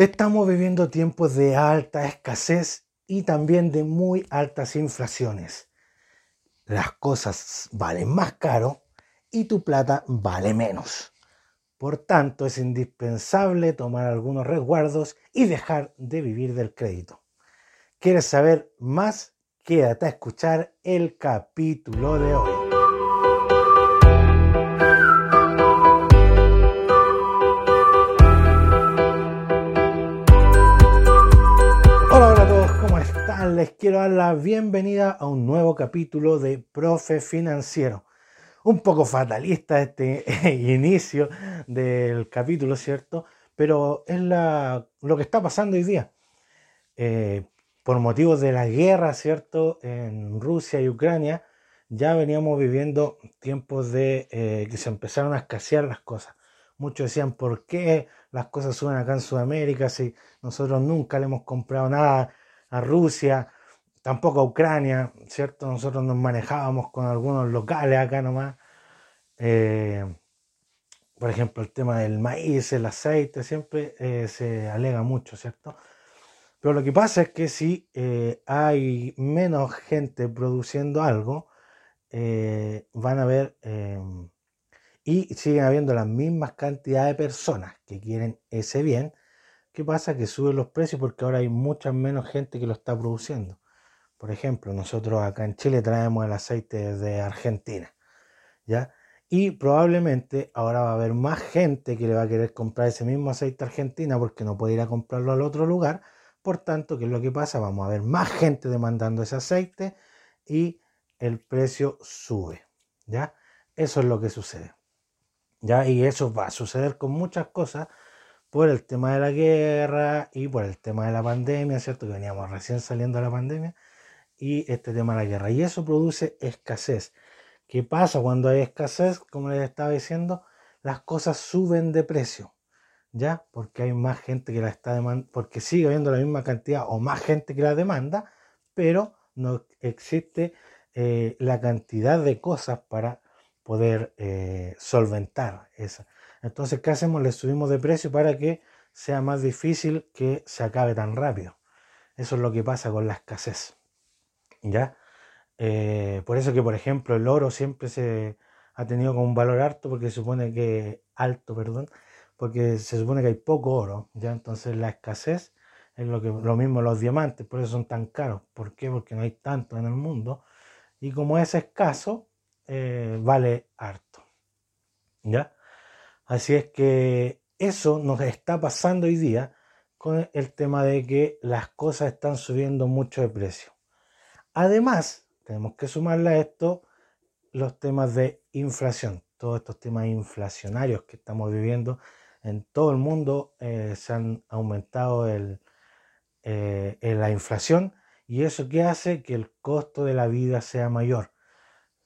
Estamos viviendo tiempos de alta escasez y también de muy altas inflaciones. Las cosas valen más caro y tu plata vale menos. Por tanto, es indispensable tomar algunos resguardos y dejar de vivir del crédito. ¿Quieres saber más? Quédate a escuchar el capítulo de hoy. Les quiero dar la bienvenida a un nuevo capítulo de Profe Financiero. Un poco fatalista este inicio del capítulo, ¿cierto? Pero es lo que está pasando hoy día. Eh, por motivos de la guerra, ¿cierto? En Rusia y Ucrania, ya veníamos viviendo tiempos de eh, que se empezaron a escasear las cosas. Muchos decían, ¿por qué las cosas suben acá en Sudamérica si nosotros nunca le hemos comprado nada a Rusia, tampoco a Ucrania, ¿cierto? Nosotros nos manejábamos con algunos locales acá nomás. Eh, por ejemplo, el tema del maíz, el aceite, siempre eh, se alega mucho, ¿cierto? Pero lo que pasa es que si eh, hay menos gente produciendo algo, van a haber y siguen habiendo las mismas cantidades de personas que quieren ese bien, ¿Qué pasa? Que suben los precios porque ahora hay mucha menos gente que lo está produciendo. Por ejemplo, nosotros acá en Chile traemos el aceite de Argentina, ¿ya? Y probablemente ahora va a haber más gente que le va a querer comprar ese mismo aceite Argentina porque no puede ir a comprarlo al otro lugar. Por tanto, ¿qué es lo que pasa? Vamos a ver más gente demandando ese aceite y el precio sube, ¿ya? Eso es lo que sucede. ¿Ya? Y eso va a suceder con muchas cosas por el tema de la guerra y por el tema de la pandemia, ¿cierto? Que veníamos recién saliendo de la pandemia y este tema de la guerra. Y eso produce escasez. ¿Qué pasa cuando hay escasez? Como les estaba diciendo, las cosas suben de precio, ¿ya? Porque hay más gente que la está demandando, porque sigue habiendo la misma cantidad o más gente que la demanda, pero no existe eh, la cantidad de cosas para poder eh, solventar esa. Entonces, ¿qué hacemos? Le subimos de precio para que sea más difícil que se acabe tan rápido. Eso es lo que pasa con la escasez. ¿Ya? Eh, por eso que, por ejemplo, el oro siempre se ha tenido como un valor alto porque se supone que alto, perdón, porque se supone que hay poco oro, ¿ya? Entonces la escasez es lo que lo mismo los diamantes, por eso son tan caros. ¿Por qué? Porque no hay tanto en el mundo y como es escaso, eh, vale harto. ¿Ya? Así es que eso nos está pasando hoy día con el tema de que las cosas están subiendo mucho de precio. Además, tenemos que sumarle a esto los temas de inflación, todos estos temas inflacionarios que estamos viviendo en todo el mundo eh, se han aumentado el, eh, la inflación y eso que hace que el costo de la vida sea mayor.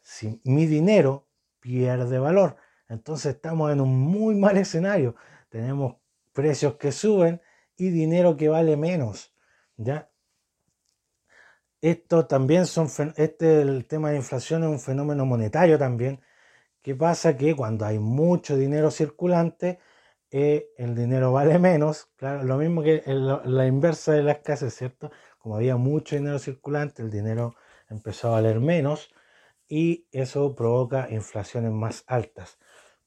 Si mi dinero pierde valor, entonces estamos en un muy mal escenario. Tenemos precios que suben y dinero que vale menos. ¿ya? Esto también son, este el tema de inflación es un fenómeno monetario también. ¿Qué pasa? Que cuando hay mucho dinero circulante, eh, el dinero vale menos. Claro, lo mismo que la inversa de las casas, ¿cierto? Como había mucho dinero circulante, el dinero empezó a valer menos y eso provoca inflaciones más altas.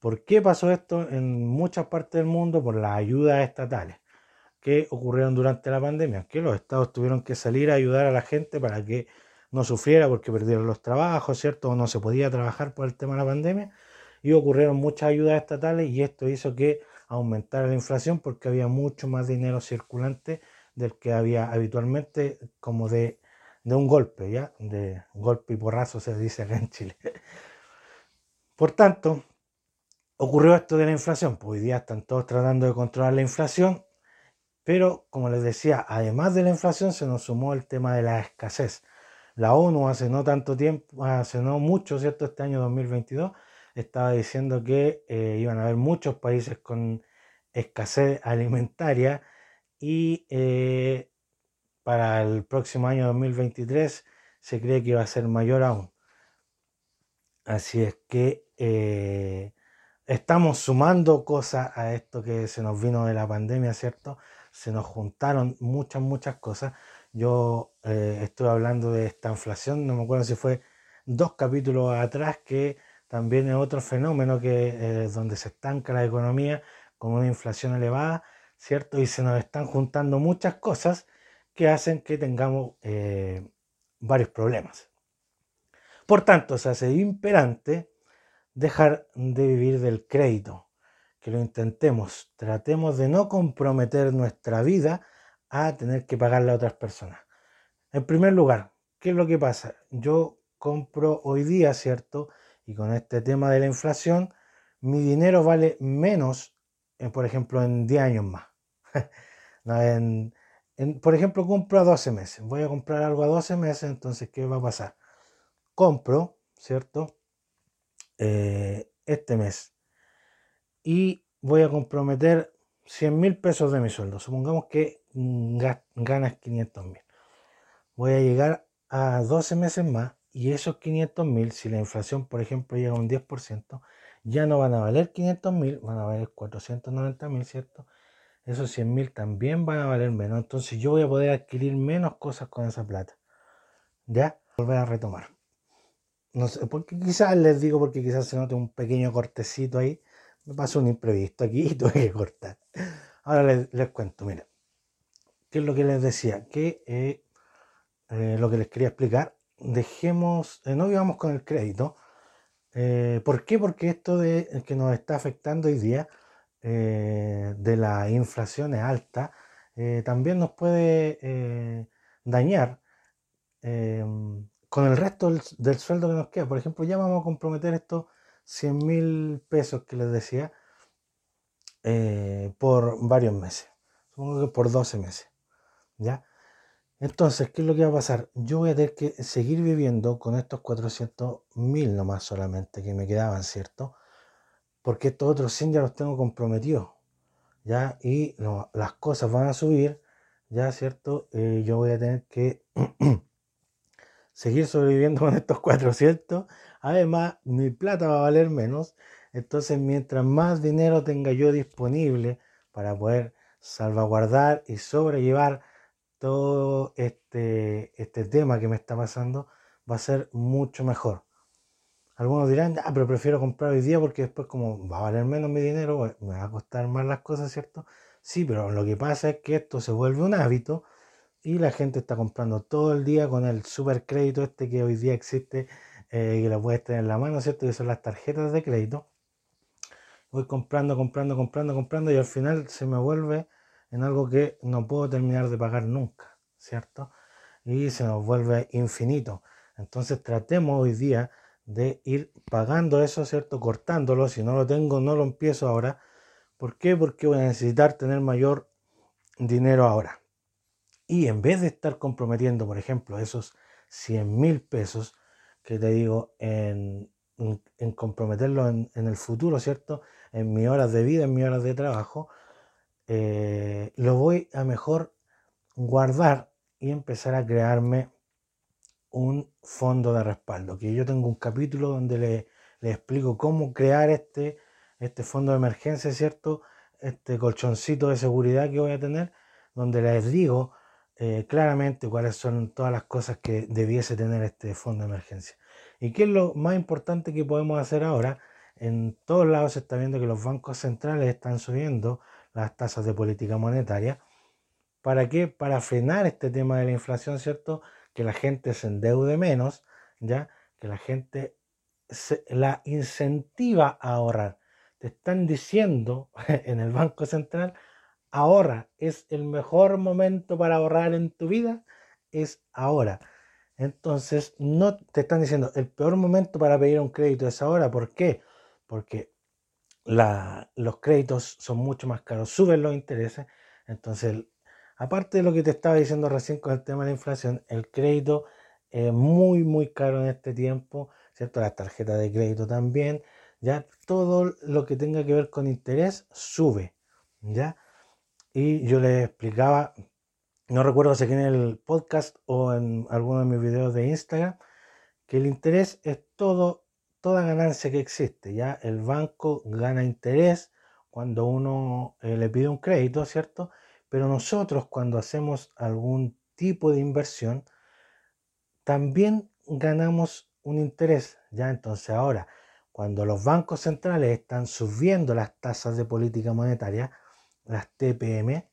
¿Por qué pasó esto en muchas partes del mundo? Por las ayudas estatales que ocurrieron durante la pandemia, que los estados tuvieron que salir a ayudar a la gente para que no sufriera porque perdieron los trabajos, ¿cierto? O no se podía trabajar por el tema de la pandemia. Y ocurrieron muchas ayudas estatales y esto hizo que aumentara la inflación porque había mucho más dinero circulante del que había habitualmente como de, un golpe, ¿ya? De golpe y porrazo se dice acá en Chile. Por tanto, ocurrió esto de la inflación, pues hoy día están todos tratando de controlar la inflación, pero como les decía, además de la inflación se nos sumó el tema de la escasez. La ONU hace no tanto tiempo, hace no mucho, ¿cierto? Este año 2022 estaba diciendo que eh, iban a haber muchos países con escasez alimentaria y eh, para el próximo año 2023 se cree que va a ser mayor aún. Así es que eh, estamos sumando cosas a esto que se nos vino de la pandemia, ¿cierto? se nos juntaron muchas, muchas cosas. Yo eh, estuve hablando de esta inflación, no me acuerdo si fue dos capítulos atrás, que también es otro fenómeno que es donde se estanca la economía con una inflación elevada, ¿cierto? Y se nos están juntando muchas cosas que hacen que tengamos eh, varios problemas. Por tanto, se hace imperante dejar de vivir del crédito, que lo intentemos, tratemos de no comprometer nuestra vida a tener que pagarle a otras personas. En primer lugar, ¿qué es lo que pasa? Yo compro hoy día, ¿cierto? Y con este tema de la inflación, mi dinero vale menos, eh, por ejemplo, en 10 años más. por ejemplo, compro a 12 meses. Voy a comprar algo a 12 meses, entonces, ¿qué va a pasar? Compro, ¿cierto? Eh, este mes y voy a comprometer 100 mil pesos de mi sueldo. Supongamos que ganas 500 mil. Voy a llegar a 12 meses más y esos 500 mil, si la inflación, por ejemplo, llega a un 10%, ya no van a valer 500 mil, van a valer 490 mil, ¿cierto? Esos 100 mil también van a valer menos. Entonces yo voy a poder adquirir menos cosas con esa plata. ¿Ya? Volver a retomar. No sé, porque quizás les digo, porque quizás se note un pequeño cortecito ahí me pasó un imprevisto aquí y tuve que cortar. Ahora les, cuento, mira, ¿qué es lo que les decía? Que eh, eh, lo que les quería explicar, dejemos, eh, no vivamos con el crédito. ¿Por qué? Porque esto de que nos está afectando hoy día de la inflación es alta, también nos puede dañar con el resto del, sueldo que nos queda. Por ejemplo, ya vamos a comprometer esto 100 mil pesos que les decía eh, por varios meses. Supongo que por 12 meses. ¿Ya? Entonces, ¿qué es lo que va a pasar? Yo voy a tener que seguir viviendo con estos 400 mil nomás solamente que me quedaban, ¿cierto? Porque estos otros 100 ya los tengo comprometidos. ¿Ya? Y las cosas van a subir, ¿ya? ¿Cierto? Eh, yo voy a tener que seguir sobreviviendo con estos 400 Además, mi plata va a valer menos. Entonces, mientras más dinero tenga yo disponible para poder salvaguardar y sobrellevar todo este, este tema que me está pasando, va a ser mucho mejor. Algunos dirán, ah, pero prefiero comprar hoy día porque después como va a valer menos mi dinero, me va a costar más las cosas, ¿cierto? Sí, pero lo que pasa es que esto se vuelve un hábito y la gente está comprando todo el día con el supercrédito este que hoy día existe eh, que la puedes tener en la mano, ¿cierto? Que son las tarjetas de crédito. Voy comprando, comprando, comprando, comprando y al final se me vuelve en algo que no puedo terminar de pagar nunca, ¿cierto? Y se nos vuelve infinito. Entonces tratemos hoy día de ir pagando eso, ¿cierto? Cortándolo. Si no lo tengo, no lo empiezo ahora. ¿Por qué? Porque voy a necesitar tener mayor dinero ahora. Y en vez de estar comprometiendo, por ejemplo, esos 100 mil pesos, que te digo, en, comprometerlo en, el futuro, ¿cierto? En mis horas de vida, en mis horas de trabajo, eh, lo voy a mejor guardar y empezar a crearme un fondo de respaldo. Que yo tengo un capítulo donde le, le explico cómo crear este, este fondo de emergencia, ¿cierto? Este colchoncito de seguridad que voy a tener, donde les digo eh, claramente cuáles son todas las cosas que debiese tener este fondo de emergencia. ¿Y qué es lo más importante que podemos hacer ahora? En todos lados se está viendo que los bancos centrales están subiendo las tasas de política monetaria. ¿Para qué? Para frenar este tema de la inflación, ¿cierto? Que la gente se endeude menos, ¿ya? Que la gente se, la incentiva a ahorrar. Te están diciendo en el Banco Central, ahorra, es el mejor momento para ahorrar en tu vida, es ahora. Entonces, no te están diciendo, el peor momento para pedir un crédito es ahora. ¿Por qué? Porque los créditos son mucho más caros, suben los intereses. Entonces, aparte de lo que te estaba diciendo recién con el tema de la inflación, el crédito es muy, muy caro en este tiempo, ¿cierto? La tarjeta de crédito también, ya todo lo que tenga que ver con interés sube, ¿ya? Y yo le explicaba, no recuerdo si en el podcast o en alguno de mis videos de Instagram, que el interés es todo, toda ganancia que existe. Ya el banco gana interés cuando uno eh, le pide un crédito, ¿cierto? Pero nosotros cuando hacemos algún tipo de inversión, también ganamos un interés. Ya entonces ahora, cuando los bancos centrales están subiendo las tasas de política monetaria, las TPM,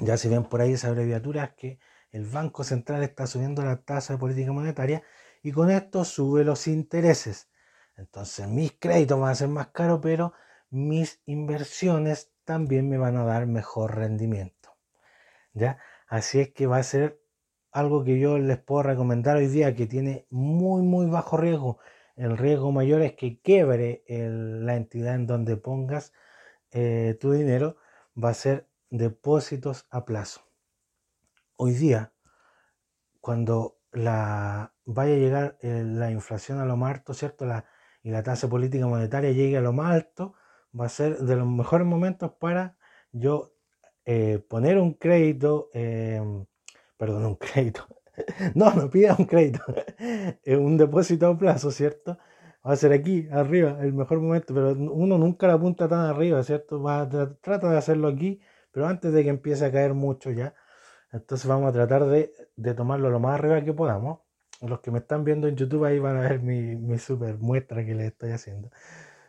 ya se ven por ahí esa abreviatura que el Banco Central está subiendo la tasa de política monetaria y con esto sube los intereses. Entonces mis créditos van a ser más caros, pero mis inversiones también me van a dar mejor rendimiento. ¿Ya? Así es que va a ser algo que yo les puedo recomendar hoy día que tiene muy muy bajo riesgo. El riesgo mayor es que quiebre la entidad en donde pongas eh, tu dinero. Va a ser depósitos a plazo. Hoy día, cuando la, vaya a llegar eh, la inflación a lo más alto, ¿cierto? Y la tasa política monetaria llegue a lo más alto, va a ser de los mejores momentos para yo eh, poner un crédito, em, perdón, un crédito, no, no pida un crédito, un depósito a plazo, ¿cierto? Va a ser aquí, arriba, el mejor momento, pero uno nunca la apunta tan arriba, ¿cierto? Va trata de hacerlo aquí, pero antes de que empiece a caer mucho ya. Entonces vamos a tratar de, de tomarlo lo más arriba que podamos los que me están viendo en YouTube ahí van a ver mi, mi super muestra que les estoy haciendo.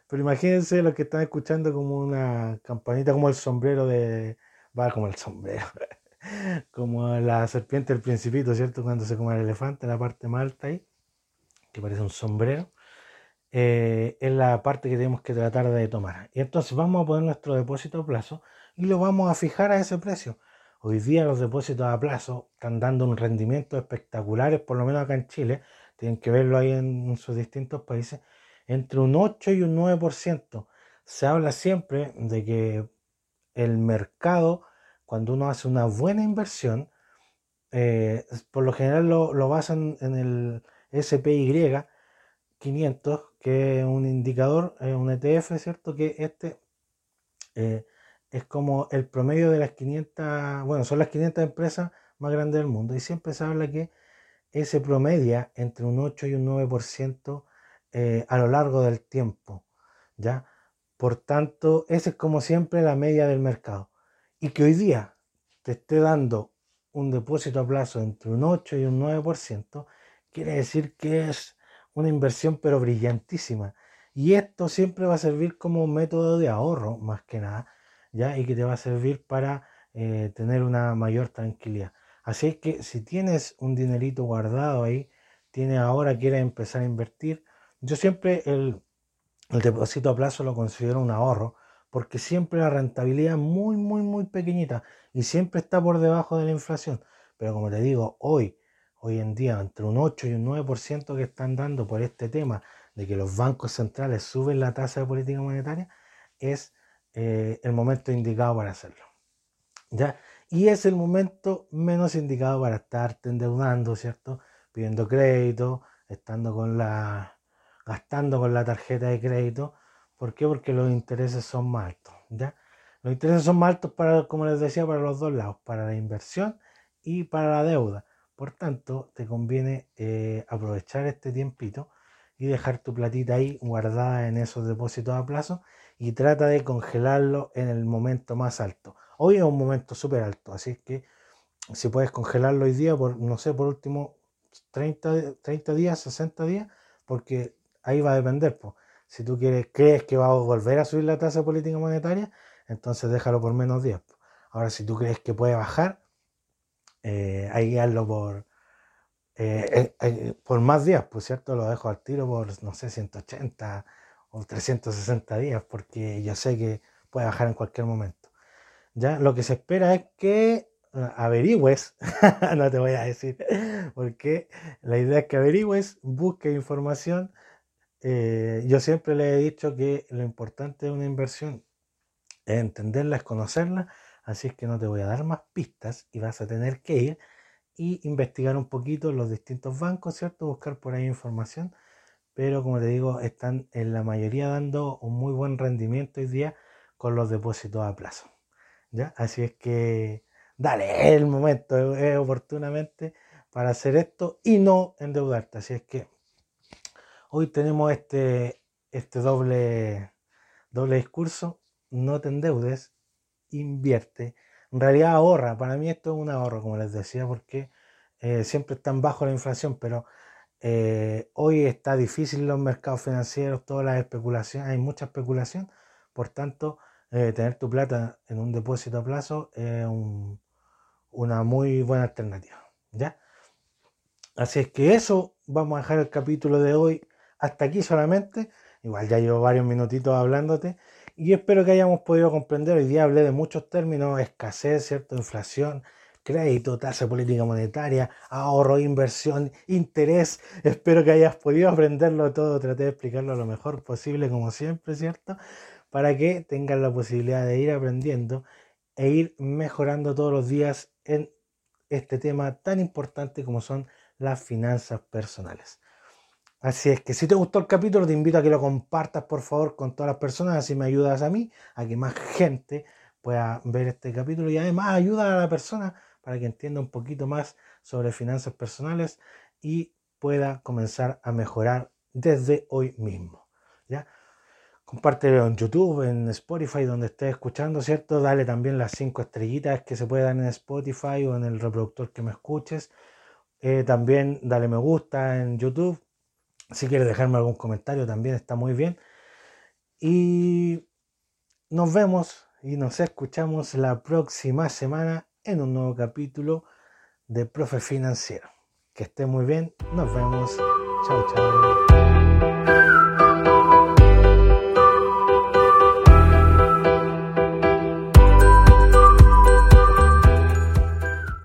Pero imagínense los que están escuchando como una campanita, como el sombrero de. Va como el sombrero. como la serpiente del principito, ¿cierto? Cuando se come el elefante, la parte más alta ahí, que parece un sombrero. Eh, es la parte que tenemos que tratar de tomar. Y entonces vamos a poner nuestro depósito a plazo y lo vamos a fijar a ese precio. Hoy día los depósitos a plazo están dando un rendimiento espectaculares, por lo menos acá en Chile, tienen que verlo ahí en sus distintos países, entre un 8 y un 9%. Se habla siempre de que el mercado, cuando uno hace una buena inversión, eh, por lo general lo, basan en el SPY 500, que es un indicador, un ETF, ¿cierto? Que este eh, es como el promedio de las 500, bueno, son las 500 empresas más grandes del mundo y siempre se habla que ese promedia entre un 8 y un 9% eh, a lo largo del tiempo, ¿ya? Por tanto, esa es como siempre la media del mercado. Y que hoy día te esté dando un depósito a plazo entre un 8 y un 9%, quiere decir que es una inversión pero brillantísima. Y esto siempre va a servir como método de ahorro, más que nada, ¿ya? Y que te va a servir para eh, tener una mayor tranquilidad. Así que si tienes un dinerito guardado ahí, tienes ahora, quieres empezar a invertir, yo siempre el, el depósito a plazo lo considero un ahorro, porque siempre la rentabilidad es muy, muy, muy pequeñita y siempre está por debajo de la inflación. Pero como te digo, hoy, hoy en día, entre un 8 y un 9% que están dando por este tema de que los bancos centrales suben la tasa de política monetaria, es eh, el momento indicado para hacerlo. ¿ya? Y es el momento menos indicado para estarte endeudando, ¿cierto? Pidiendo crédito, estando con la, gastando con la tarjeta de crédito. ¿Por qué? Porque los intereses son más altos. ¿ya? Los intereses son más altos para, como les decía, para los dos lados, para la inversión y para la deuda. Por tanto, te conviene eh, aprovechar este tiempito y dejar tu platita ahí guardada en esos depósitos a plazo y trata de congelarlo en el momento más alto. Hoy es un momento súper alto, así que si puedes congelarlo hoy día, por, no sé, por último 30, 30 días, 60 días, porque ahí va a depender. Pues. Si tú quieres, crees que va a volver a subir la tasa política monetaria, entonces déjalo por menos días. Ahora, si tú crees que puede bajar, eh, ahí hazlo por, eh, eh, por más días, pues cierto, lo dejo al tiro por, no sé, 180 o 360 días, porque yo sé que puede bajar en cualquier momento. Ya, lo que se espera es que eh, averigües, no te voy a decir, porque la idea es que averigües, busques información. Eh, yo siempre le he dicho que lo importante de una inversión es entenderla, es conocerla, así es que no te voy a dar más pistas y vas a tener que ir y investigar un poquito los distintos bancos, ¿cierto? Buscar por ahí información pero como te digo, están en la mayoría dando un muy buen rendimiento hoy día con los depósitos a plazo. ¿ya? Así es que dale, el momento es oportunamente para hacer esto y no endeudarte. Así es que hoy tenemos este, este doble, doble discurso, no te endeudes, invierte, en realidad ahorra. Para mí esto es un ahorro, como les decía, porque eh, siempre están bajo la inflación, pero eh, hoy está difícil los mercados financieros, todas las especulaciones, hay mucha especulación, por tanto, eh, tener tu plata en un depósito a plazo es una muy buena alternativa. ¿ya? Así es que eso, vamos a dejar el capítulo de hoy hasta aquí solamente. Igual ya llevo varios minutitos hablándote y espero que hayamos podido comprender. Hoy día hablé de muchos términos, escasez, ¿cierto? Inflación, crédito, tasa política monetaria, ahorro, inversión, interés. Espero que hayas podido aprenderlo todo. Traté de explicarlo lo mejor posible, como siempre, ¿cierto? Para que tengas la posibilidad de ir aprendiendo e ir mejorando todos los días en este tema tan importante como son las finanzas personales. Así es que si te gustó el capítulo, te invito a que lo compartas por favor con todas las personas, así me ayudas a mí, a que más gente pueda ver este capítulo y además ayuda a la persona para que entienda un poquito más sobre finanzas personales y pueda comenzar a mejorar desde hoy mismo. ¿ya? Compártelo en YouTube, en Spotify, donde estés escuchando, ¿cierto? Dale también las cinco estrellitas que se puedan en Spotify o en el reproductor que me escuches. Eh, también dale me gusta en YouTube si quieres dejarme algún comentario también está muy bien. Y nos vemos y nos escuchamos la próxima semana en un nuevo capítulo de Profe Financiero. Que esté muy bien. Nos vemos. Chao, chao.